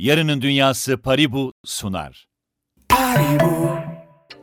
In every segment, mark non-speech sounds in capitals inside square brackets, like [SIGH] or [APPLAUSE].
Yarının Dünyası Paribu sunar.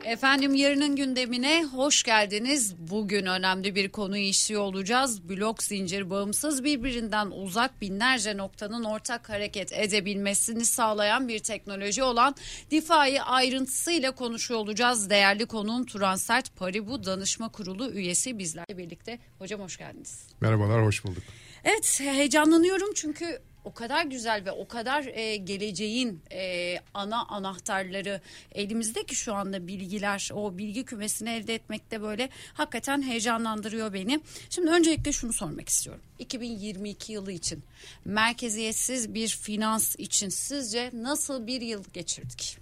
Efendim yarının gündemine hoş geldiniz. Bugün önemli bir konuyu işliyor olacağız. Blok zincir bağımsız birbirinden uzak binlerce noktanın ortak hareket edebilmesini sağlayan bir teknoloji olan DeFi'yi ayrıntısıyla konuşuyor olacağız. Değerli konuğum Turan Sert Paribu Danışma Kurulu üyesi bizlerle birlikte. Hocam hoş geldiniz. Merhabalar, hoş bulduk. Evet heyecanlanıyorum çünkü o kadar güzel ve o kadar e, geleceğin e, ana anahtarları elimizde ki şu anda bilgiler o bilgi kümesini elde etmekte böyle hakikaten heyecanlandırıyor beni. Şimdi öncelikle şunu sormak istiyorum. 2022 yılı için merkeziyetsiz bir finans için sizce nasıl bir yıl geçirdik?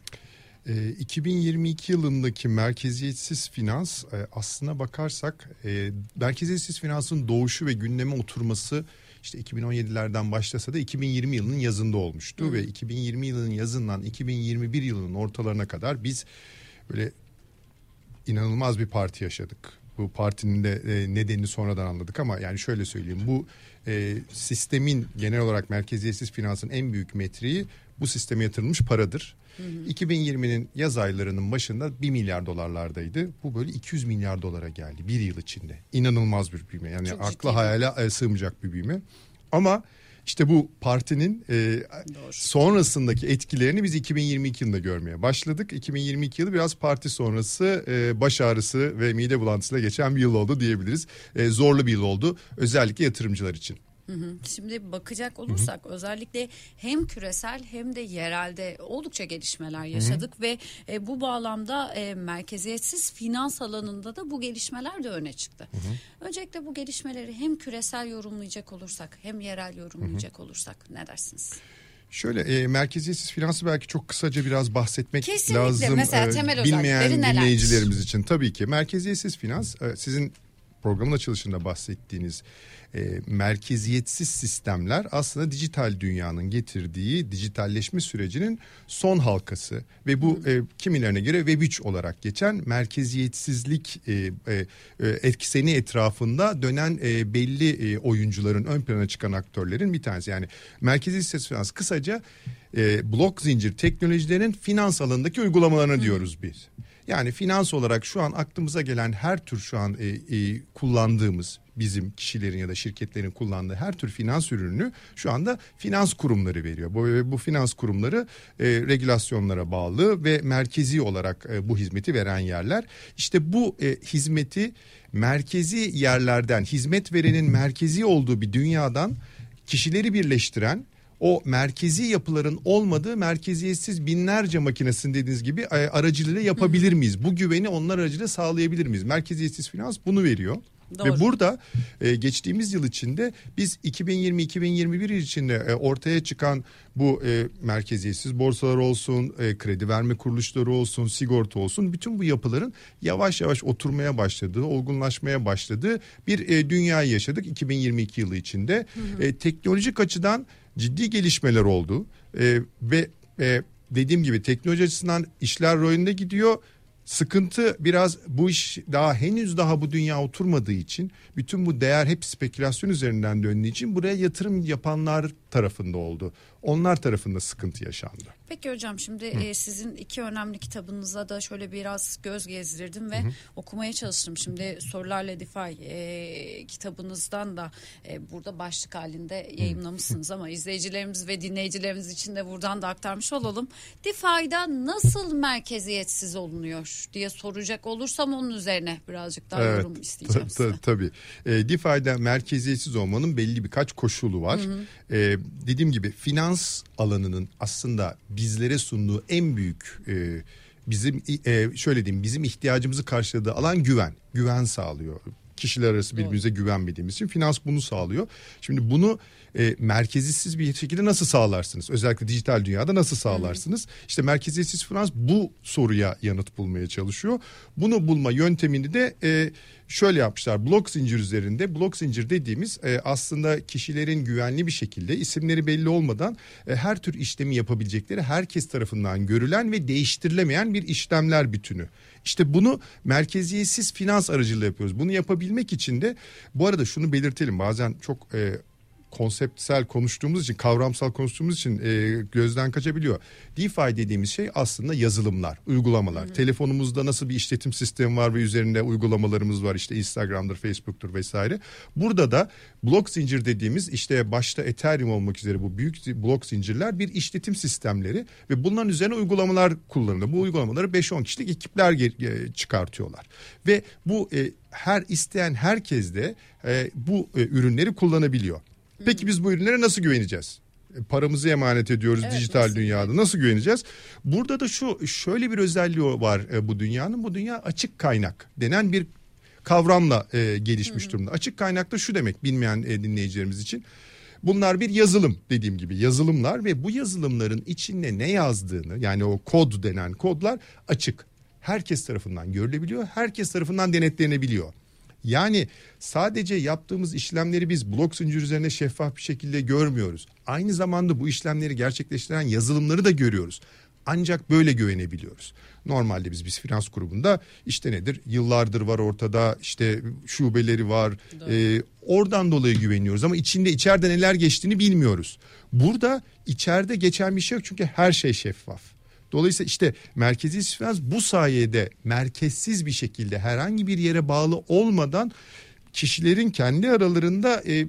2022 ee, yılındaki merkeziyetsiz finans e, aslına bakarsak e, merkeziyetsiz finansın doğuşu ve gündeme oturması işte 2017'lerden başlasa da 2020 yılının yazında olmuştu Hı. ve 2020 yılının yazından 2021 yılının ortalarına kadar biz böyle inanılmaz bir parti yaşadık. Bu partinin de e, nedenini sonradan anladık ama yani şöyle söyleyeyim bu e, sistemin genel olarak merkeziyetsiz finansın en büyük metriği bu sisteme yatırılmış paradır. Hı hı. 2020'nin yaz aylarının başında 1 milyar dolarlardaydı. Bu böyle 200 milyar dolara geldi bir yıl içinde. İnanılmaz bir büyüme. Yani Çok akla hayale e, sığmayacak bir büyüme. Ama işte bu partinin e, sonrasındaki etkilerini biz 2022 yılında görmeye başladık. 2022 yılı biraz parti sonrası e, baş ağrısı ve mide bulantısıyla geçen bir yıl oldu diyebiliriz. E, zorlu bir yıl oldu özellikle yatırımcılar için. Hı hı. Şimdi bakacak olursak hı hı. özellikle hem küresel hem de yerelde oldukça gelişmeler yaşadık hı hı. ve e, bu bağlamda e, merkeziyetsiz finans alanında da bu gelişmeler de öne çıktı. Hı hı. Öncelikle bu gelişmeleri hem küresel yorumlayacak olursak hem yerel yorumlayacak hı hı. olursak ne dersiniz? Şöyle e, merkeziyetsiz finansı belki çok kısaca biraz bahsetmek Kesinlikle. lazım. Mesela e, temel bilmeyen dinleyicilerimiz için tabii ki merkeziyetsiz finans e, sizin programın açılışında bahsettiğiniz e, merkeziyetsiz sistemler aslında dijital dünyanın getirdiği dijitalleşme sürecinin son halkası ve bu e, kimilerine göre Web 3 olarak geçen merkeziyetsizlik e, e, e, etkiseni etrafında dönen e, belli e, oyuncuların ön plana çıkan aktörlerin bir tanesi. Yani merkeziyetsiz finans kısaca e, blok zincir teknolojilerin finans alanındaki uygulamalarını diyoruz biz. Yani finans olarak şu an aklımıza gelen her tür şu an e, e, kullandığımız bizim kişilerin ya da şirketlerin kullandığı her tür finans ürününü şu anda finans kurumları veriyor. Bu, bu finans kurumları e, regülasyonlara bağlı ve merkezi olarak e, bu hizmeti veren yerler. İşte bu e, hizmeti merkezi yerlerden hizmet verenin merkezi olduğu bir dünyadan kişileri birleştiren o merkezi yapıların olmadığı merkeziyetsiz binlerce makinesini dediğiniz gibi e, aracılığıyla yapabilir miyiz? Bu güveni onlar aracılığıyla sağlayabilir miyiz? Merkeziyetsiz finans bunu veriyor. Doğru. Ve burada e, geçtiğimiz yıl içinde biz 2020-2021 içinde e, ortaya çıkan bu e, merkeziyetsiz borsalar olsun, e, kredi verme kuruluşları olsun, sigorta olsun bütün bu yapıların yavaş yavaş oturmaya başladığı, olgunlaşmaya başladığı bir e, dünyayı yaşadık 2022 yılı içinde. Hı hı. E, teknolojik açıdan ciddi gelişmeler oldu e, ve e, dediğim gibi teknoloji açısından işler rayında gidiyor Sıkıntı biraz bu iş daha henüz daha bu dünya oturmadığı için bütün bu değer hep spekülasyon üzerinden döndüğü için buraya yatırım yapanlar tarafında oldu. Onlar tarafında sıkıntı yaşandı. Peki hocam şimdi e, sizin iki önemli kitabınıza da şöyle biraz göz gezdirdim ve Hı. okumaya çalıştım. Şimdi Sorularla DeFi e, kitabınızdan da e, burada başlık halinde yayınlamışsınız ama izleyicilerimiz ve dinleyicilerimiz için de buradan da aktarmış olalım. DeFi'da nasıl merkeziyetsiz olunuyor diye soracak olursam onun üzerine birazcık daha evet, yorum isteyeceğim size. Tabii. E, DeFi'da merkeziyetsiz olmanın belli birkaç koşulu var. Hı hı. E, dediğim gibi finans alanının aslında bizlere sunduğu en büyük e, bizim e, şöyle diyeyim bizim ihtiyacımızı karşıladığı alan güven. Güven sağlıyor. Kişiler arası birbirimize Doğru. güvenmediğimiz için finans bunu sağlıyor. Şimdi bunu e, merkezisiz bir şekilde nasıl sağlarsınız? Özellikle dijital dünyada nasıl sağlarsınız? İşte merkeziyetsiz finans bu soruya yanıt bulmaya çalışıyor. Bunu bulma yöntemini de e, şöyle yapmışlar. Blok zincir üzerinde blok zincir dediğimiz e, aslında kişilerin güvenli bir şekilde isimleri belli olmadan e, her tür işlemi yapabilecekleri herkes tarafından görülen ve değiştirilemeyen bir işlemler bütünü. İşte bunu merkeziyetsiz finans aracılığıyla yapıyoruz. Bunu yapabilmek için de bu arada şunu belirtelim bazen çok e, konseptsel konuştuğumuz için, kavramsal konuştuğumuz için e, gözden kaçabiliyor. DeFi dediğimiz şey aslında yazılımlar, uygulamalar. Hı hı. Telefonumuzda nasıl bir işletim sistemi var ve üzerinde uygulamalarımız var. İşte Instagram'dır, Facebook'tur vesaire. Burada da blok zincir dediğimiz işte başta Ethereum olmak üzere bu büyük blok zincirler bir işletim sistemleri ve bunların üzerine uygulamalar kullanılıyor. Bu uygulamaları 5-10 kişilik ekipler çıkartıyorlar. Ve bu e, her isteyen herkes de e, bu e, ürünleri kullanabiliyor. Peki biz bu ürünlere nasıl güveneceğiz? E, paramızı emanet ediyoruz evet, dijital nasıl? dünyada. Nasıl güveneceğiz? Burada da şu şöyle bir özelliği var e, bu dünyanın. Bu dünya açık kaynak denen bir kavramla e, gelişmiş durumda. Açık kaynak da şu demek bilmeyen e, dinleyicilerimiz için. Bunlar bir yazılım dediğim gibi yazılımlar ve bu yazılımların içinde ne yazdığını yani o kod denen kodlar açık. Herkes tarafından görülebiliyor, herkes tarafından denetlenebiliyor. Yani sadece yaptığımız işlemleri biz blok zincir üzerine şeffaf bir şekilde görmüyoruz. Aynı zamanda bu işlemleri gerçekleştiren yazılımları da görüyoruz. Ancak böyle güvenebiliyoruz. Normalde biz biz finans grubunda işte nedir? Yıllardır var ortada işte şubeleri var. E, oradan dolayı güveniyoruz ama içinde içeride neler geçtiğini bilmiyoruz. Burada içeride geçen bir şey yok çünkü her şey şeffaf. Dolayısıyla işte merkezi finans bu sayede merkezsiz bir şekilde herhangi bir yere bağlı olmadan kişilerin kendi aralarında e,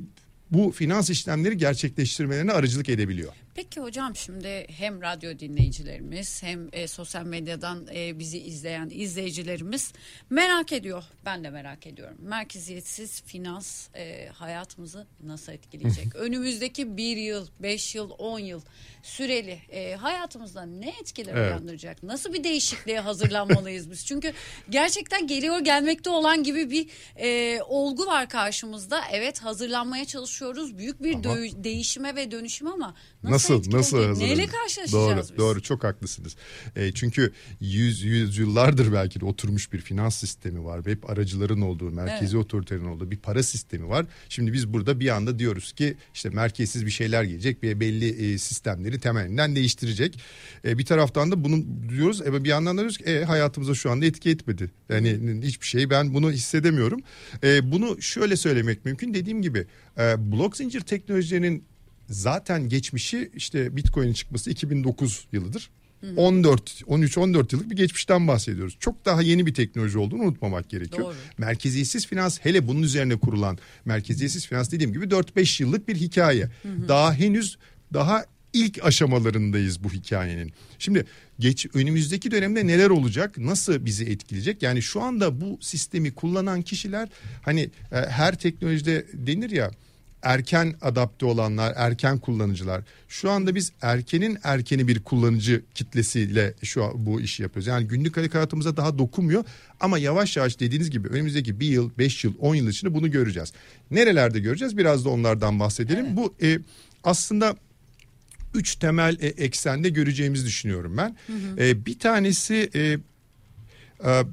bu finans işlemleri gerçekleştirmelerine aracılık edebiliyor. Peki hocam şimdi hem radyo dinleyicilerimiz hem e, sosyal medyadan e, bizi izleyen izleyicilerimiz merak ediyor. Ben de merak ediyorum. Merkeziyetsiz finans e, hayatımızı nasıl etkileyecek? Önümüzdeki bir yıl, beş yıl, on yıl süreli e, hayatımızda ne etkiler evet. uyandıracak? Nasıl bir değişikliğe hazırlanmalıyız biz? Çünkü gerçekten geliyor gelmekte olan gibi bir e, olgu var karşımızda. Evet hazırlanmaya çalışıyoruz. Büyük bir ama, değişime ve dönüşüm ama nasıl nasıl nasıl hazırlanır? Neyle karşılaşacağız doğru, biz? Doğru çok haklısınız. E, çünkü yüz, yüz yıllardır belki de oturmuş bir finans sistemi var ve hep aracıların olduğu, merkezi evet. otoriterin olduğu bir para sistemi var. Şimdi biz burada bir anda diyoruz ki işte merkezsiz bir şeyler gelecek ve belli e, sistemleri temelinden değiştirecek. E, bir taraftan da bunu diyoruz e, bir yandan da diyoruz ki e, hayatımıza şu anda etki etmedi. Yani hiçbir şey ben bunu hissedemiyorum. E, bunu şöyle söylemek mümkün dediğim gibi e, blok zincir teknolojilerinin zaten geçmişi işte Bitcoin'in çıkması 2009 yılıdır. 14 13 14 yıllık bir geçmişten bahsediyoruz. Çok daha yeni bir teknoloji olduğunu unutmamak gerekiyor. Doğru. Merkeziyetsiz finans hele bunun üzerine kurulan merkeziyetsiz finans dediğim gibi 4-5 yıllık bir hikaye. Hı hı. Daha henüz daha ilk aşamalarındayız bu hikayenin. Şimdi geç önümüzdeki dönemde neler olacak? Nasıl bizi etkileyecek? Yani şu anda bu sistemi kullanan kişiler hani e, her teknolojide denir ya erken adapte olanlar, erken kullanıcılar. Şu anda biz erkenin erkeni bir kullanıcı kitlesiyle şu an bu işi yapıyoruz. Yani günlük hayatımıza daha dokunmuyor ama yavaş yavaş dediğiniz gibi önümüzdeki bir yıl, beş yıl, on yıl içinde bunu göreceğiz. Nerelerde göreceğiz? Biraz da onlardan bahsedelim. Evet. Bu e, aslında üç temel e, eksende göreceğimizi düşünüyorum ben. Hı hı. E, bir tanesi e, e,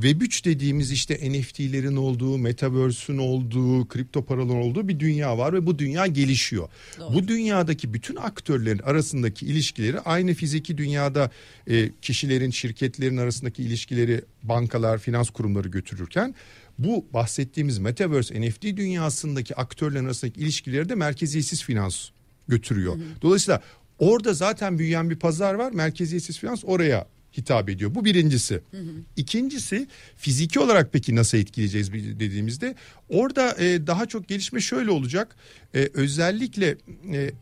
Web3 dediğimiz işte NFT'lerin olduğu, Metaverse'ün olduğu, kripto paraların olduğu bir dünya var ve bu dünya gelişiyor. Doğru. Bu dünyadaki bütün aktörlerin arasındaki ilişkileri aynı fiziki dünyada e, kişilerin, şirketlerin arasındaki ilişkileri bankalar, finans kurumları götürürken bu bahsettiğimiz Metaverse NFT dünyasındaki aktörlerin arasındaki ilişkileri de merkeziyetsiz finans götürüyor. Hı hı. Dolayısıyla orada zaten büyüyen bir pazar var. Merkeziyetsiz finans oraya hitap ediyor. Bu birincisi. Hı hı. İkincisi fiziki olarak peki nasıl etkileyeceğiz dediğimizde orada e, daha çok gelişme şöyle olacak. E, özellikle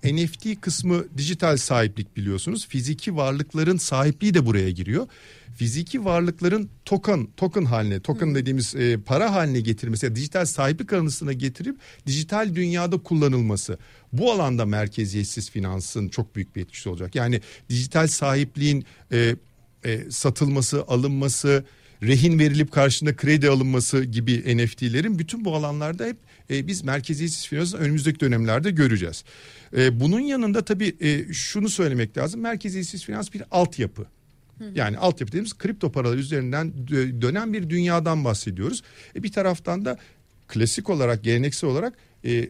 e, NFT kısmı dijital sahiplik biliyorsunuz. Fiziki varlıkların sahipliği de buraya giriyor. Fiziki varlıkların token token haline, token hı. dediğimiz e, para haline getirmesi, yani dijital sahiplik anısına getirip dijital dünyada kullanılması. Bu alanda merkeziyetsiz finansın çok büyük bir etkisi olacak. Yani dijital sahipliğin e, e, satılması, alınması, rehin verilip karşında kredi alınması gibi NFT'lerin bütün bu alanlarda hep e, biz merkeziyetsiz finansın önümüzdeki dönemlerde göreceğiz. E, bunun yanında tabii e, şunu söylemek lazım. Merkeziyetsiz finans bir altyapı. Yani altyapı dediğimiz kripto paralar üzerinden dönen bir dünyadan bahsediyoruz. E, bir taraftan da klasik olarak, geleneksel olarak e,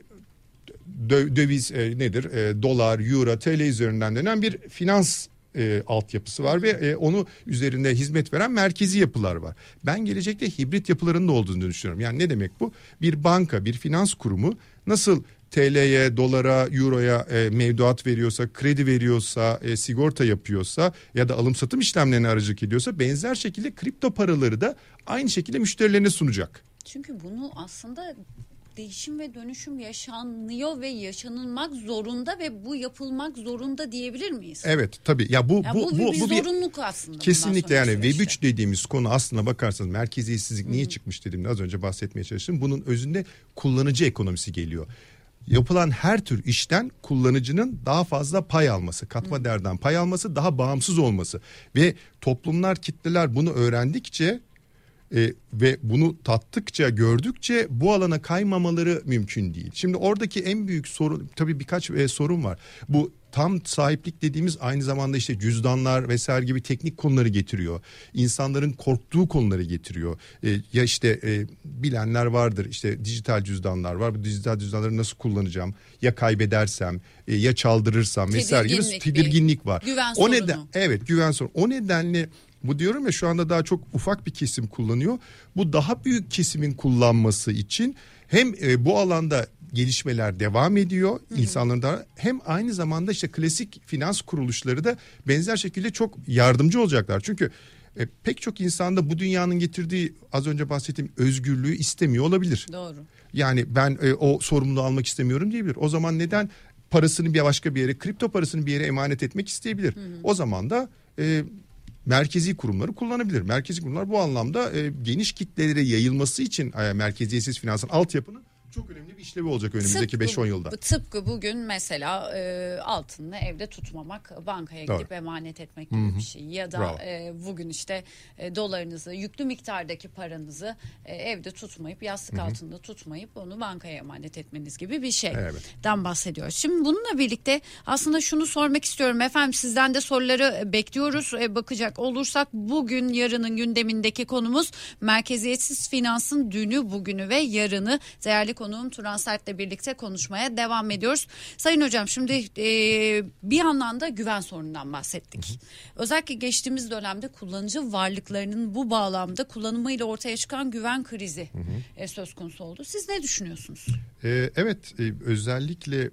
döviz e, nedir? E, dolar, euro, TL üzerinden dönen bir finans e, altyapısı var ve e, onu üzerinde hizmet veren merkezi yapılar var. Ben gelecekte hibrit yapıların da olduğunu düşünüyorum. Yani ne demek bu? Bir banka, bir finans kurumu nasıl TL'ye, dolara, euroya e, mevduat veriyorsa, kredi veriyorsa, e, sigorta yapıyorsa ya da alım satım işlemlerine aracılık ediyorsa benzer şekilde kripto paraları da aynı şekilde müşterilerine sunacak. Çünkü bunu aslında değişim ve dönüşüm yaşanıyor ve yaşanılmak zorunda ve bu yapılmak zorunda diyebilir miyiz? Evet tabii ya bu Ya bu bu, bu, bir bu bir zorunluluk aslında. Kesinlikle yani sonraki Web süreçte. 3 dediğimiz konu aslına bakarsanız merkeziyetsizlik niye çıkmış dedim az önce bahsetmeye çalıştım. Bunun özünde kullanıcı ekonomisi geliyor. Yapılan her tür işten kullanıcının daha fazla pay alması, katma değerden pay alması, daha bağımsız olması ve toplumlar, kitleler bunu öğrendikçe e, ve bunu tattıkça, gördükçe bu alana kaymamaları mümkün değil. Şimdi oradaki en büyük sorun, tabii birkaç e, sorun var. Bu tam sahiplik dediğimiz aynı zamanda işte cüzdanlar vesaire gibi teknik konuları getiriyor. İnsanların korktuğu konuları getiriyor. E, ya işte e, bilenler vardır işte dijital cüzdanlar var. Bu dijital cüzdanları nasıl kullanacağım? Ya kaybedersem, e, ya çaldırırsam vesaire gibi Tedirginlik var. güven o sorunu. neden evet güven sorunu. O nedenle bu diyorum ya şu anda daha çok ufak bir kesim kullanıyor. Bu daha büyük kesimin kullanması için hem e, bu alanda gelişmeler devam ediyor insanların da hem aynı zamanda işte klasik finans kuruluşları da benzer şekilde çok yardımcı olacaklar. Çünkü e, pek çok insanda bu dünyanın getirdiği az önce bahsettiğim özgürlüğü istemiyor olabilir. Doğru. Yani ben e, o sorumluluğu almak istemiyorum diyebilir. O zaman neden parasını bir başka bir yere, kripto parasını bir yere emanet etmek isteyebilir? O zaman da e, merkezi kurumları kullanabilir. Merkezi kurumlar bu anlamda e, geniş kitlelere yayılması için e, merkeziyetsiz finansın altyapının çok önemli bir işlevi olacak önümüzdeki Tıpkı- 5-10 yılda. Tıpkı bugün mesela e, altını evde tutmamak, bankaya gidip emanet etmek gibi bir şey. Ya da Bravo. e, bugün işte e, dolarınızı, yüklü miktardaki paranızı e, evde tutmayıp, yastık altında tutmayıp onu bankaya emanet etmeniz gibi bir şeyden Evet. bahsediyoruz. Şimdi bununla birlikte aslında şunu sormak istiyorum efendim sizden de soruları bekliyoruz. E, bakacak olursak bugün yarının gündemindeki konumuz merkeziyetsiz finansın dünü, bugünü ve yarını değerli konuğum Turan Sert'le birlikte konuşmaya devam ediyoruz. Sayın hocam şimdi e, bir yandan da güven sorunundan bahsettik. Özellikle geçtiğimiz dönemde kullanıcı varlıklarının bu bağlamda kullanımıyla ortaya çıkan güven krizi e, söz konusu oldu. Siz ne düşünüyorsunuz? Ee, evet e, özellikle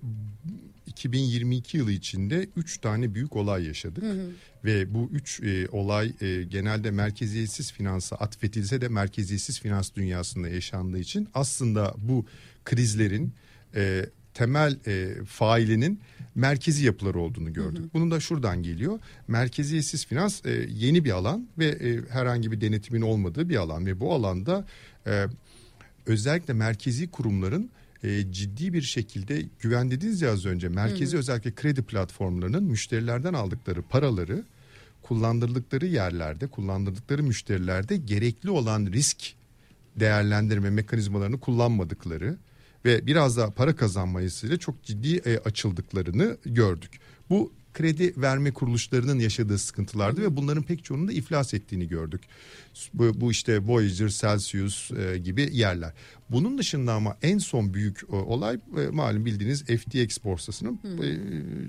2022 yılı içinde 3 tane büyük olay yaşadık. Ve bu 3 olay e, genelde merkeziyetsiz finansa atfedilse de merkeziyetsiz finans dünyasında yaşandığı için aslında bu krizlerin e, temel e, failinin merkezi yapıları olduğunu gördük. Bunun da şuradan geliyor. Merkeziyetsiz finans e, yeni bir alan ve e, herhangi bir denetimin olmadığı bir alan ve bu alanda e, özellikle merkezi kurumların e, ciddi bir şekilde güven dediniz ya az önce merkezi özellikle kredi platformlarının müşterilerden aldıkları paraları kullandırdıkları yerlerde kullandırdıkları müşterilerde gerekli olan risk değerlendirme mekanizmalarını kullanmadıkları ve biraz daha para kazanmayısıyla çok ciddi e, açıldıklarını gördük. Bu kredi verme kuruluşlarının yaşadığı sıkıntılardı ve bunların pek çoğunun da iflas ettiğini gördük. Bu, bu işte Voyager, Celsius e, gibi yerler. Bunun dışında ama en son büyük e, olay e, malum bildiğiniz FTX borsasının e,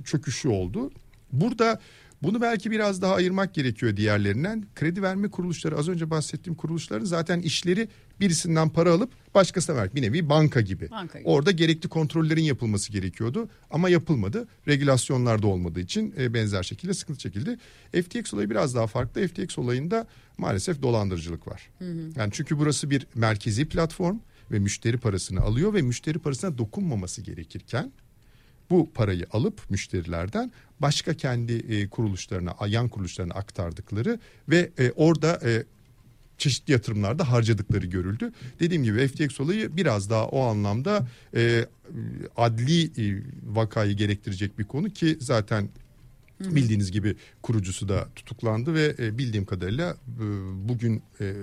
çöküşü oldu. Burada bunu belki biraz daha ayırmak gerekiyor diğerlerinden. Kredi verme kuruluşları az önce bahsettiğim kuruluşların zaten işleri birisinden para alıp başkasına vermek. Bir nevi banka gibi. Banka gibi. Orada gerekli kontrollerin yapılması gerekiyordu ama yapılmadı. Regülasyonlar da olmadığı için e, benzer şekilde sıkıntı çekildi. FTX olayı biraz daha farklı. FTX olayında maalesef dolandırıcılık var. Yani çünkü burası bir merkezi platform ve müşteri parasını alıyor ve müşteri parasına dokunmaması gerekirken bu parayı alıp müşterilerden başka kendi e, kuruluşlarına, yan kuruluşlarına aktardıkları ve e, orada e, çeşitli yatırımlarda harcadıkları görüldü. Dediğim gibi FTX olayı biraz daha o anlamda e, adli e, vakayı gerektirecek bir konu ki zaten bildiğiniz gibi kurucusu da tutuklandı ve e, bildiğim kadarıyla e, bugün e,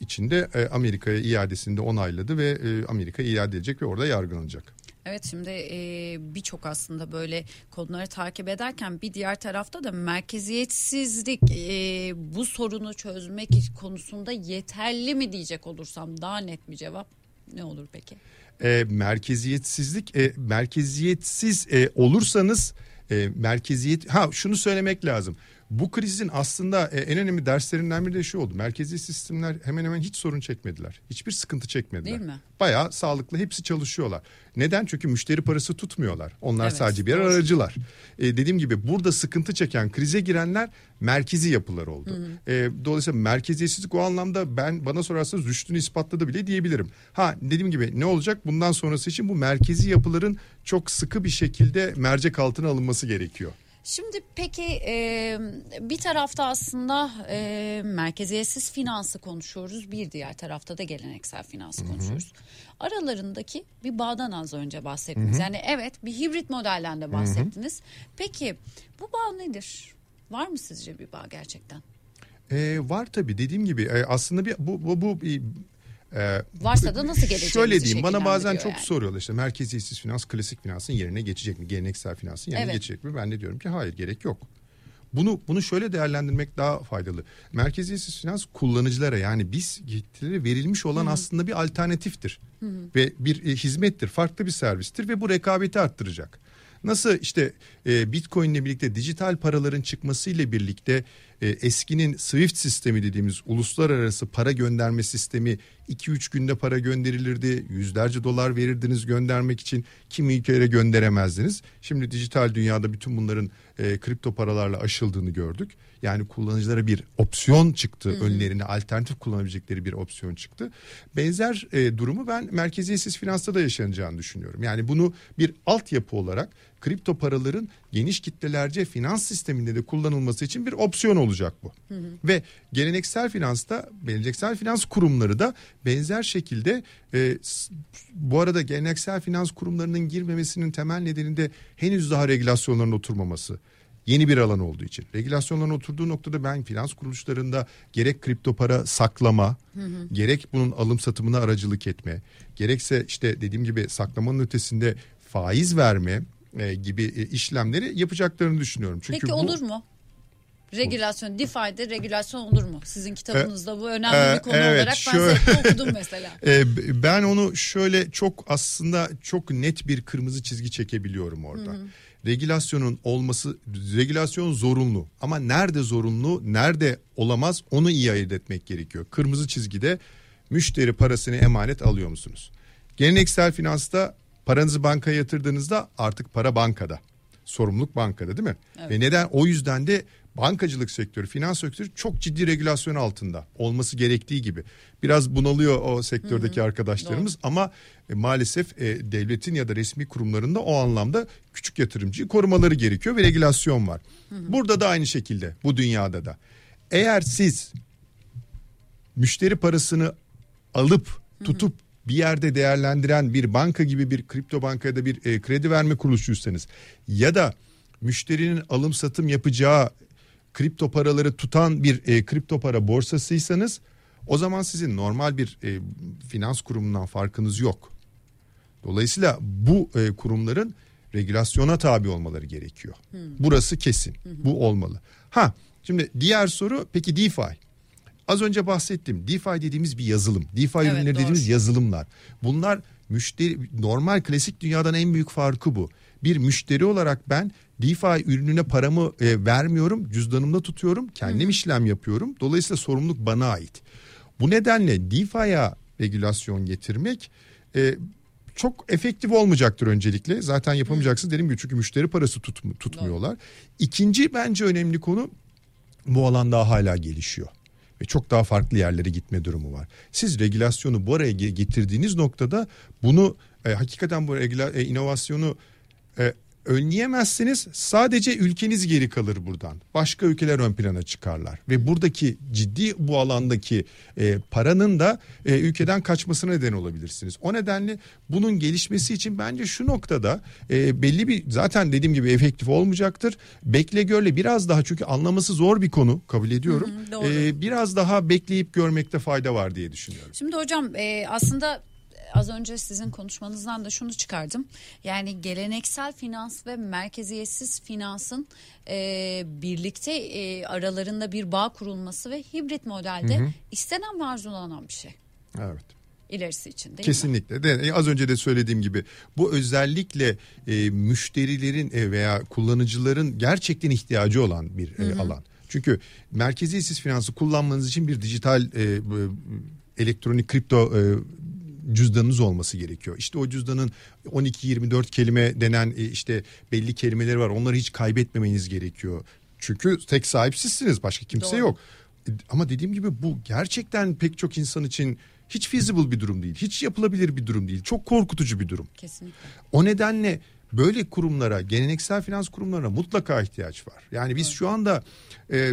içinde e, Amerika'ya iadesini de onayladı ve e, Amerika'ya iade edecek ve orada yargılanacak. Evet şimdi e, birçok aslında böyle konuları takip ederken bir diğer tarafta da merkeziyetsizlik e, bu sorunu çözmek konusunda yeterli mi diyecek olursam daha net bir cevap ne olur peki? e, merkeziyetsizlik e, merkeziyetsiz e, olursanız e, merkeziyet ha şunu söylemek lazım. Bu krizin aslında e, en önemli derslerinden biri de şu oldu. Merkezi sistemler hemen hemen hiç sorun çekmediler. Hiçbir sıkıntı çekmediler. Değil mi? Bayağı sağlıklı hepsi çalışıyorlar. Neden? Çünkü müşteri parası tutmuyorlar. Onlar Evet, sadece birer doğru. aracılar. E, dediğim gibi burada sıkıntı çeken, krize girenler merkezi yapılar oldu. E, dolayısıyla merkeziyetsizlik o anlamda ben bana sorarsanız rüştünü ispatladı bile diyebilirim. Ha dediğim gibi ne olacak? Bundan sonrası için bu merkezi yapıların çok sıkı bir şekilde mercek altına alınması gerekiyor. Şimdi peki e, bir tarafta aslında e, merkeziyetsiz finansı konuşuyoruz. Bir diğer tarafta da geleneksel finansı konuşuyoruz. Aralarındaki bir bağdan az önce bahsettiniz. Yani evet bir hibrit modelden de bahsettiniz. Peki bu bağ nedir? Var mı sizce bir bağ gerçekten? E, var tabii dediğim gibi aslında bir bu bu, bu bir, e, Varsa da nasıl geleceğimizi Şöyle diyeyim bana bazen çok yani. soruyorlar işte merkeziyetsiz finans klasik finansın yerine geçecek mi? Geleneksel finansın yerine Evet. geçecek mi? Ben de diyorum ki hayır gerek yok. Bunu bunu şöyle değerlendirmek daha faydalı. Merkeziyetsiz finans kullanıcılara yani biz yetkililere verilmiş olan aslında bir alternatiftir. Ve bir e, hizmettir, farklı bir servistir ve bu rekabeti arttıracak. Nasıl işte e, Bitcoin ile birlikte dijital paraların çıkmasıyla birlikte e, eskinin SWIFT sistemi dediğimiz uluslararası para gönderme sistemi 2-3 günde para gönderilirdi. Yüzlerce dolar verirdiniz göndermek için kimi ülkelere gönderemezdiniz. Şimdi dijital dünyada bütün bunların e, kripto paralarla aşıldığını gördük. Yani kullanıcılara bir opsiyon çıktı. Önlerine alternatif kullanabilecekleri bir opsiyon çıktı. Benzer e, durumu ben merkeziyetsiz finansta da yaşanacağını düşünüyorum. Yani bunu bir altyapı olarak kripto paraların geniş kitlelerce finans sisteminde de kullanılması için bir opsiyon olacak bu. Ve geleneksel finansta, geleneksel finans kurumları da benzer şekilde e, bu arada geleneksel finans kurumlarının girmemesinin temel nedeni de henüz daha regülasyonların oturmaması. Yeni bir alan olduğu için. Regülasyonların oturduğu noktada ben finans kuruluşlarında gerek kripto para saklama, gerek bunun alım satımına aracılık etme, gerekse işte dediğim gibi saklamanın ötesinde faiz verme e, gibi e, işlemleri yapacaklarını düşünüyorum. Çünkü Peki bu, olur mu? Regülasyon, DeFi'de regülasyon olur mu? Sizin kitabınızda bu önemli e, bir konu evet, olarak ben şöyle- zevkle [LAUGHS] okudum mesela. [LAUGHS] E, ben onu şöyle çok aslında çok net bir kırmızı çizgi çekebiliyorum orada. Regülasyonun olması, regülasyon zorunlu ama nerede zorunlu, nerede olamaz onu iyi ayırt etmek gerekiyor. Kırmızı çizgide müşteri parasını emanet alıyor musunuz? Geleneksel finansta paranızı bankaya yatırdığınızda artık para bankada. Sorumluluk bankada değil mi? Ve neden? O yüzden de bankacılık sektörü, finans sektörü çok ciddi regülasyon altında olması gerektiği gibi. Biraz bunalıyor o sektördeki arkadaşlarımız ama e, maalesef e, devletin ya da resmi kurumlarında o anlamda küçük yatırımcıyı korumaları gerekiyor ve regülasyon var. Burada da aynı şekilde bu dünyada da. Eğer siz müşteri parasını alıp tutup bir yerde değerlendiren bir banka gibi bir kripto banka ya da bir e, kredi verme kuruluşuysanız ya da müşterinin alım satım yapacağı kripto paraları tutan bir e, kripto para borsasıysanız o zaman sizin normal bir e, finans kurumundan farkınız yok. Dolayısıyla bu e, kurumların regülasyona tabi olmaları gerekiyor. Burası kesin. Bu olmalı. Ha şimdi diğer soru peki DeFi? Az önce bahsettim. DeFi dediğimiz bir yazılım. DeFi Evet, ürünleri doğru. dediğimiz yazılımlar. Bunlar müşteri normal klasik dünyadan en büyük farkı bu. Bir müşteri olarak ben DeFi ürününe paramı e, vermiyorum, cüzdanımda tutuyorum, kendim işlem yapıyorum. Dolayısıyla sorumluluk bana ait. Bu nedenle DeFi'ye regülasyon getirmek e, çok efektif olmayacaktır öncelikle. Zaten yapamayacaksınız dediğim gibi çünkü müşteri parası tutmu- tutmuyorlar. İkinci bence önemli konu bu alan daha hala gelişiyor. Ve çok daha farklı yerlere gitme durumu var. Siz regülasyonu bu araya ge- getirdiğiniz noktada bunu e, hakikaten bu regüla, e, inovasyonu e, önleyemezsiniz. Sadece ülkeniz geri kalır buradan. Başka ülkeler ön plana çıkarlar. Ve buradaki ciddi bu alandaki e, paranın da e, ülkeden kaçmasına neden olabilirsiniz. O nedenle bunun gelişmesi için bence şu noktada e, belli bir zaten dediğim gibi efektif olmayacaktır. Bekle görle biraz daha çünkü anlaması zor bir konu kabul ediyorum. Hı hı, doğru. E, biraz daha bekleyip görmekte fayda var diye düşünüyorum. Şimdi hocam e, aslında az önce sizin konuşmanızdan da şunu çıkardım. Yani geleneksel finans ve merkeziyetsiz finansın e, birlikte e, aralarında bir bağ kurulması ve hibrit modelde istenen ve arzulanan bir şey Evet. ilerisi için değil mi? Kesinlikle. E, az önce de söylediğim gibi bu özellikle e, müşterilerin e, veya kullanıcıların gerçekten ihtiyacı olan bir e, alan. Çünkü merkeziyetsiz finansı kullanmanız için bir dijital e, elektronik kripto e, cüzdanınız olması gerekiyor. İşte o cüzdanın 12-24 kelime denen e, işte belli kelimeleri var. Onları hiç kaybetmemeniz gerekiyor. Çünkü tek sahip sizsiniz başka kimse Doğru. yok. E, Ama dediğim gibi bu gerçekten pek çok insan için hiç feasible bir durum değil. Hiç yapılabilir bir durum değil. Çok korkutucu bir durum. Kesinlikle. O nedenle böyle kurumlara, geleneksel finans kurumlarına mutlaka ihtiyaç var. Yani biz şu anda e,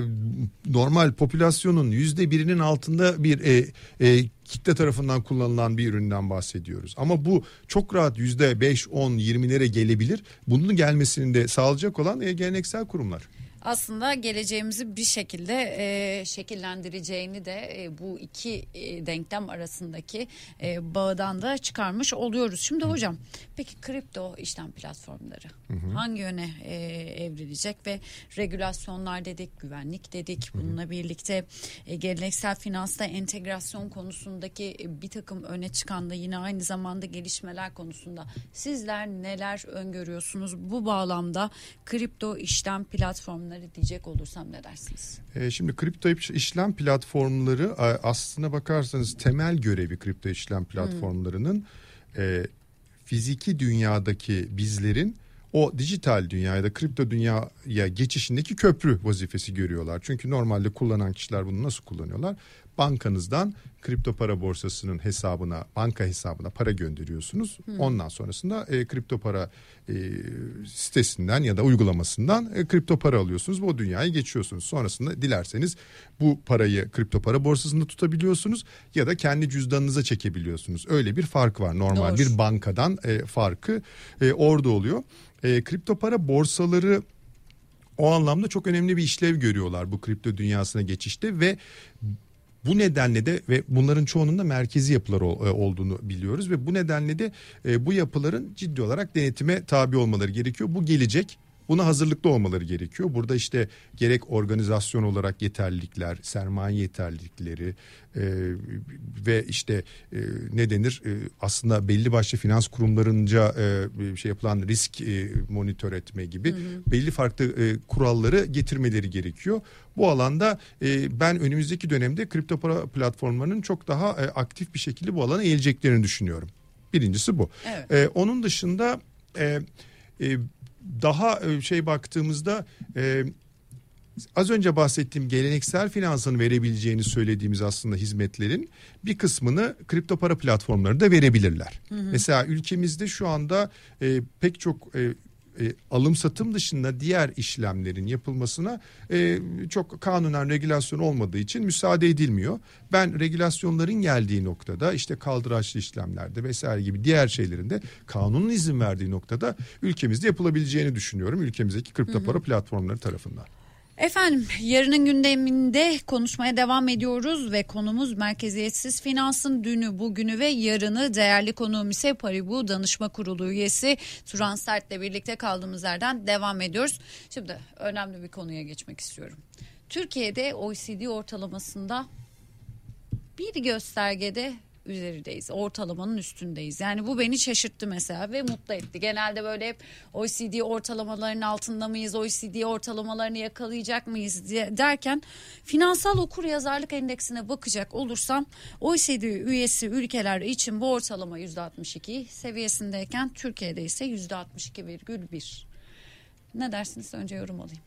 normal popülasyonun yüzde birinin altında bir e, e, kitle tarafından kullanılan bir üründen bahsediyoruz. Ama bu çok rahat yüzde beş, on, yirmilere gelebilir. Bunun gelmesini de sağlayacak olan e, geleneksel kurumlar. Aslında geleceğimizi bir şekilde e, şekillendireceğini de e, bu iki e, denklem arasındaki e, bağdan da çıkarmış oluyoruz. Şimdi hocam peki kripto işlem platformları hangi yöne e, evrilecek ve regülasyonlar dedik, güvenlik dedik. Bununla birlikte e, geleneksel finansta entegrasyon konusundaki e, bir takım öne çıkan da yine aynı zamanda gelişmeler konusunda sizler neler öngörüyorsunuz bu bağlamda kripto işlem platformları diyecek olursam ne dersiniz? E, şimdi kripto iş- işlem platformları aslına bakarsanız temel görevi kripto işlem platformlarının e, fiziki dünyadaki bizlerin o dijital dünyaya da kripto dünyaya geçişindeki köprü vazifesi görüyorlar. Çünkü normalde kullanan kişiler bunu nasıl kullanıyorlar? Bankanızdan kripto para borsasının hesabına, banka hesabına para gönderiyorsunuz. Ondan sonrasında e, kripto para e, sitesinden ya da uygulamasından e, kripto para alıyorsunuz o dünyaya geçiyorsunuz. Sonrasında dilerseniz bu parayı kripto para borsasında tutabiliyorsunuz ya da kendi cüzdanınıza çekebiliyorsunuz. Öyle bir fark var. Normal Doğru. bir bankadan e, farkı e, orada oluyor. E, kripto para borsaları o anlamda çok önemli bir işlev görüyorlar bu kripto dünyasına geçişte ve bu nedenle de ve bunların çoğunun da merkezi yapılar e, olduğunu biliyoruz ve bu nedenle de e, bu yapıların ciddi olarak denetime tabi olmaları gerekiyor. Bu gelecek. Buna hazırlıklı olmaları gerekiyor. Burada işte gerek organizasyon olarak yeterlilikler, sermaye yeterlilikleri e, ve işte e, ne denir e, aslında belli başlı finans kurumlarınca e, şey yapılan risk e, monitör etme gibi belli farklı e, kuralları getirmeleri gerekiyor. Bu alanda e, ben önümüzdeki dönemde kripto para platformlarının çok daha e, aktif bir şekilde bu alana eğileceklerini düşünüyorum. Birincisi bu. Evet. E, onun dışında e, e, daha e, şey baktığımızda e, az önce bahsettiğim geleneksel finansın verebileceğini söylediğimiz aslında hizmetlerin bir kısmını kripto para platformları da verebilirler. Mesela ülkemizde şu anda e, pek çok e, e, alım satım dışında diğer işlemlerin yapılmasına e, çok kanunen regülasyon olmadığı için müsaade edilmiyor. Ben regülasyonların geldiği noktada işte kaldıraçlı işlemlerde vesaire gibi diğer şeylerinde kanunun izin verdiği noktada ülkemizde yapılabileceğini düşünüyorum. Ülkemizdeki kripto para platformları tarafından. Efendim yarının gündeminde konuşmaya devam ediyoruz ve konumuz merkeziyetsiz finansın dünü, bugünü ve yarını değerli konuğum ise Paribu Danışma Kurulu üyesi Turan Sert'le birlikte kaldığımız yerden devam ediyoruz. Şimdi önemli bir konuya geçmek istiyorum. Türkiye'de OECD ortalamasında bir göstergede üzerindeyiz. Ortalamanın üstündeyiz. Yani bu beni şaşırttı mesela ve mutlu etti. Genelde böyle hep OECD ortalamalarının altında mıyız? OECD ortalamalarını yakalayacak mıyız diye derken finansal okur yazarlık endeksine bakacak olursam OECD üyesi ülkeler için bu ortalama %62 seviyesindeyken Türkiye'de ise %62,1. Ne dersiniz? Önce yorum alayım.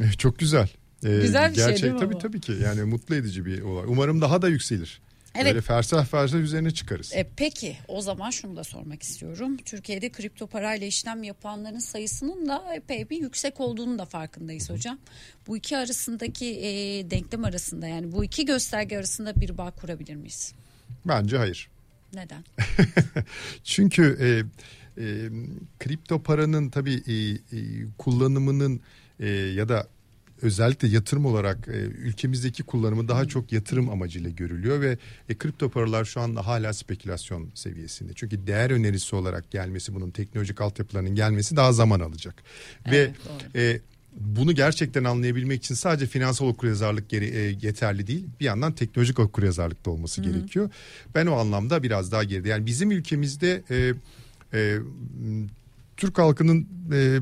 Eh, Çok güzel. Ee, Güzel bir şey gerçek, değil mi tabii bu? tabii ki yani mutlu edici bir olay. Umarım daha da yükselir. Evet. Böyle fersah fersah üzerine çıkarız. E, peki o zaman şunu da sormak istiyorum. Türkiye'de kripto parayla işlem yapanların sayısının da epey bir yüksek olduğunu da farkındayız hocam. Bu iki arasındaki e, denklem arasında yani bu iki gösterge arasında bir bağ kurabilir miyiz? Bence hayır. Neden? [LAUGHS] Çünkü e, e, kripto paranın tabii e, e, kullanımının e, ya da özellikle yatırım olarak e, ülkemizdeki kullanımı daha çok yatırım amacıyla görülüyor ve e, kripto paralar şu anda hala spekülasyon seviyesinde. Çünkü değer önerisi olarak gelmesi bunun teknolojik altyapılarının gelmesi daha zaman alacak. Evet, ve e, bunu gerçekten anlayabilmek için sadece finansal okuryazarlık geri, e, yeterli değil. Bir yandan teknolojik okuryazarlık da olması gerekiyor. Ben o anlamda biraz daha geride. Yani bizim ülkemizde e, e, Türk halkının e,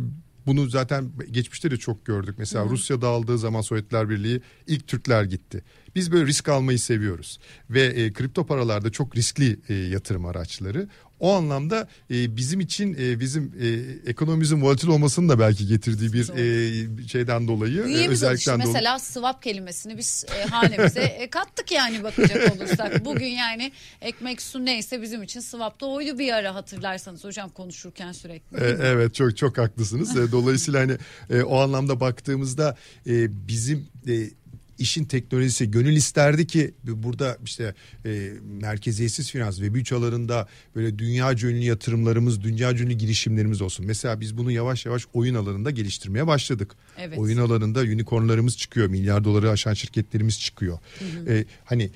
bunu zaten geçmişte de çok gördük. Mesela Hı. Rusya dağıldığı zaman Sovyetler Birliği ilk Türkler gitti. Biz böyle risk almayı seviyoruz ve e, kripto paralarda çok riskli e, yatırım araçları. O anlamda e, bizim için e, bizim e, ekonomimizin volatil olmasının da belki getirdiği bir e, şeyden dolayı e, özellikten dolayı. Mesela swap kelimesini biz e, hanemize e, kattık yani bakacak olursak. [LAUGHS] Bugün yani ekmek su neyse bizim için swap da oydu bir ara hatırlarsanız hocam konuşurken sürekli. E, evet çok çok haklısınız. E, dolayısıyla hani e, o anlamda baktığımızda e, bizim e, işin teknolojisi gönül isterdi ki burada işte e, merkeziyetsiz finans ve büyük alanında böyle dünya ünlü yatırımlarımız, dünya ünlü girişimlerimiz olsun. Mesela biz bunu yavaş yavaş oyun alanında geliştirmeye başladık. Evet. Oyun alanında unicornlarımız çıkıyor, milyar doları aşan şirketlerimiz çıkıyor. Hı hı. E, hani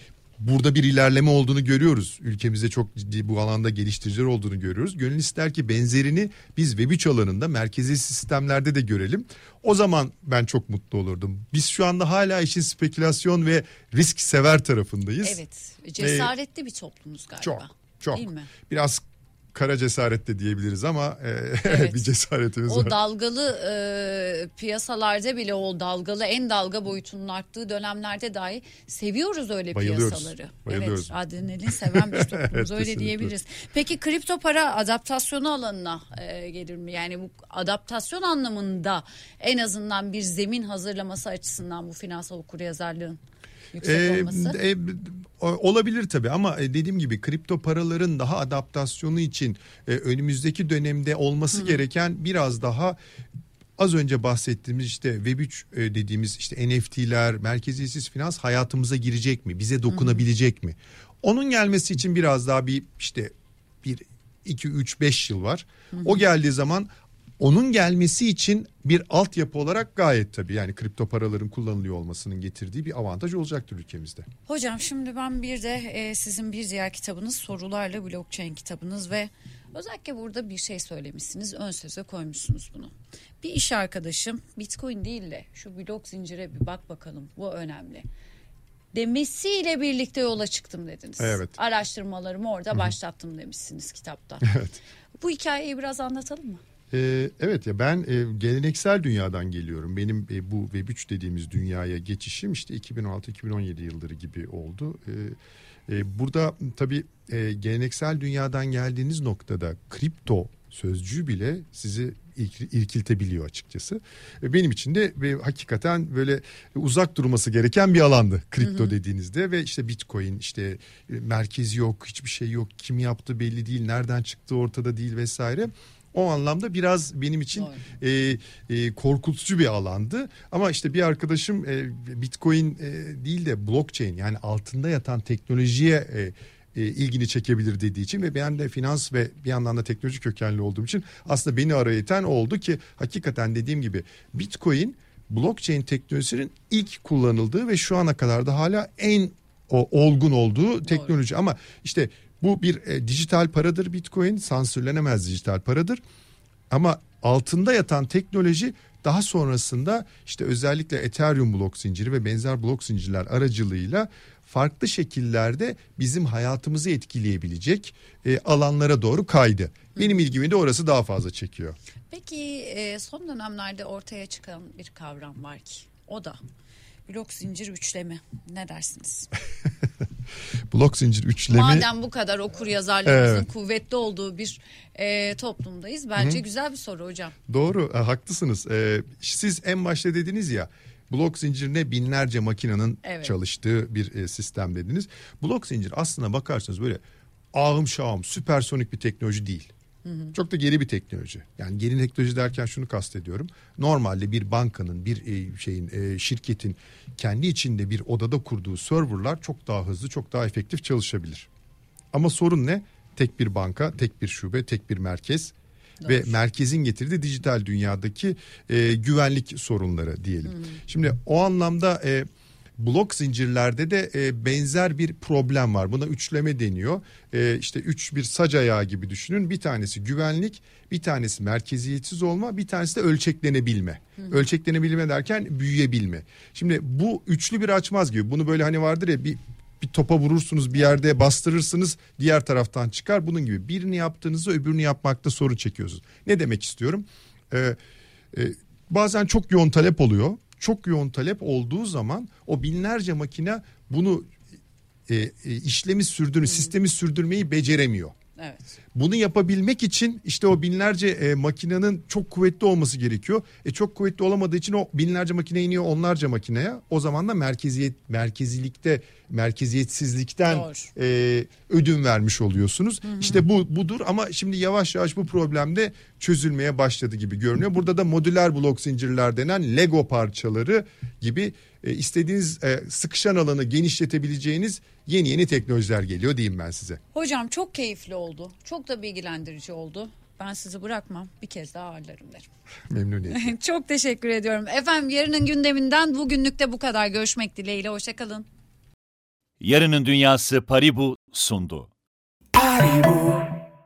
burada bir ilerleme olduğunu görüyoruz. Ülkemizde çok ciddi bu alanda geliştiriciler olduğunu görüyoruz. Gönül ister ki benzerini biz Web3 alanında merkezi sistemlerde de görelim. O zaman ben çok mutlu olurdum. Biz şu anda hala işin spekülasyon ve risk sever tarafındayız. Evet. Cesaretli ee, bir toplumuz galiba. Çok. Çok. Değil mi? Biraz kara cesaret de diyebiliriz ama e, [LAUGHS] evet. bir cesaretimiz o var. O dalgalı e, piyasalarda bile o dalgalı en dalga boyutunun arttığı dönemlerde dahi seviyoruz öyle piyasaları. Bayılıyoruz. Evet adrenalin seven bir [LAUGHS] toplumuz evet, öyle diyebiliriz. Peki kripto para adaptasyonu alanına e, gelir mi? Yani bu adaptasyon anlamında en azından bir zemin hazırlaması açısından bu finansal okuryazarlığın yüksek ee, olması? E, olabilir tabii ama e, dediğim gibi kripto paraların daha adaptasyonu için e, önümüzdeki dönemde olması Hı. gereken biraz daha az önce bahsettiğimiz işte Web3 e, dediğimiz işte NFT'ler, merkeziyetsiz finans hayatımıza girecek mi? Bize dokunabilecek Hı. mi? Onun gelmesi için biraz daha bir işte bir 2 3 5 yıl var. Hı hı. O geldiği zaman onun gelmesi için bir altyapı olarak gayet tabii yani kripto paraların kullanılıyor olmasının getirdiği bir avantaj olacaktır ülkemizde. Hocam şimdi ben bir de e, sizin bir diğer kitabınız sorularla blockchain kitabınız ve özellikle burada bir şey söylemişsiniz ön söze koymuşsunuz bunu. Bir iş arkadaşım bitcoin değil de şu blok zincire bir bak bakalım bu önemli demesiyle birlikte yola çıktım dediniz. Evet. Araştırmalarımı orada Hı-hı. başlattım demişsiniz kitapta. [LAUGHS] Evet. Bu hikayeyi biraz anlatalım mı? Ee, evet ya ben e, geleneksel dünyadan geliyorum. Benim e, bu Web3 dediğimiz dünyaya geçişim işte 2016-2017 yılları gibi oldu. E, e, burada tabii e, geleneksel dünyadan geldiğiniz noktada kripto sözcüğü bile sizi irkiltebiliyor açıkçası. E, benim için de ve hakikaten böyle uzak durması gereken bir alandı kripto hı hı. dediğinizde ve işte bitcoin işte e, merkezi yok hiçbir şey yok kim yaptı belli değil nereden çıktı ortada değil vesaire. O anlamda biraz benim için e, e, korkutucu bir alandı. Ama işte bir arkadaşım e, Bitcoin e, değil de blockchain yani altında yatan teknolojiye e, e, ilgini çekebilir dediği için ve ben de finans ve bir yandan da teknoloji kökenli olduğum için aslında beni araya iten oldu ki hakikaten dediğim gibi Bitcoin blockchain teknolojisinin ilk kullanıldığı ve şu ana kadar da hala en o, olgun olduğu teknoloji Doğru. ama işte bu bir e, dijital paradır Bitcoin, sansürlenemez dijital paradır. Ama altında yatan teknoloji daha sonrasında işte özellikle Ethereum blok zinciri ve benzer blok zincirler aracılığıyla farklı şekillerde bizim hayatımızı etkileyebilecek e, alanlara doğru kaydı. Benim ilgimi de orası daha fazla çekiyor. Peki e, son dönemlerde ortaya çıkan bir kavram var ki o da blok zincir üçleme. Ne dersiniz? [LAUGHS] blok zincir üçlemi. Madem bu kadar okur yazarlarımızın evet. kuvvetli olduğu bir e, toplumdayız. Bence Hı. güzel bir soru hocam. Doğru e, haklısınız. E, siz en başta dediniz ya blok zincirine binlerce makinenin evet. çalıştığı bir e, sistem dediniz. Blok zincir aslına bakarsanız böyle ağım şahım süpersonik bir teknoloji değil. Hı hı. Çok da geri bir teknoloji. Yani geri teknoloji derken şunu kastediyorum. Normalde bir bankanın, bir e, şeyin, e, şirketin kendi içinde bir odada kurduğu serverlar çok daha hızlı, çok daha efektif çalışabilir. Ama sorun ne? Tek bir banka, tek bir şube, tek bir merkez ve merkezin getirdiği dijital dünyadaki e, güvenlik sorunları diyelim. Hmm. Şimdi o anlamda e, blok zincirlerde de e, benzer bir problem var. Buna üçleme deniyor. E, işte üç bir sac ayağı gibi düşünün. Bir tanesi güvenlik, bir tanesi merkeziyetsiz olma, bir tanesi de ölçeklenebilme. Hı. Ölçeklenebilme derken büyüyebilme. Şimdi bu üçlü bir açmaz gibi. Bunu böyle hani vardır ya bir bir topa vurursunuz bir yerde bastırırsınız diğer taraftan çıkar. Bunun gibi birini yaptığınızda öbürünü yapmakta sorun çekiyorsunuz. Ne demek istiyorum? Ee, E, bazen çok yoğun talep oluyor. Çok yoğun talep olduğu zaman o binlerce makine bunu e, e, işlemi sürdürme, sistemi sürdürmeyi beceremiyor. Evet. Bunu yapabilmek için işte o binlerce e, makinenin çok kuvvetli olması gerekiyor. E çok kuvvetli olamadığı için o binlerce makine iniyor onlarca makineye. O zaman da merkeziyet merkezilikte merkeziyetsizlikten Doğru. e, ödün vermiş oluyorsunuz. İşte bu budur ama şimdi yavaş yavaş bu problem de çözülmeye başladı gibi görünüyor. Burada da modüler blok zincirler denen Lego parçaları gibi e, istediğiniz e, sıkışan alanı genişletebileceğiniz yeni yeni teknolojiler geliyor diyeyim ben size. Hocam çok keyifli oldu. Çok da bilgilendirici oldu. Ben sizi bırakmam. Bir kez daha ağırlarım derim. [LAUGHS] Memnuniyetle. [LAUGHS] çok teşekkür ediyorum. Efendim yarının gündeminden bugünlük de bu kadar. Görüşmek dileğiyle. Hoşçakalın. Yarının Dünyası Paribu sundu. Paribu,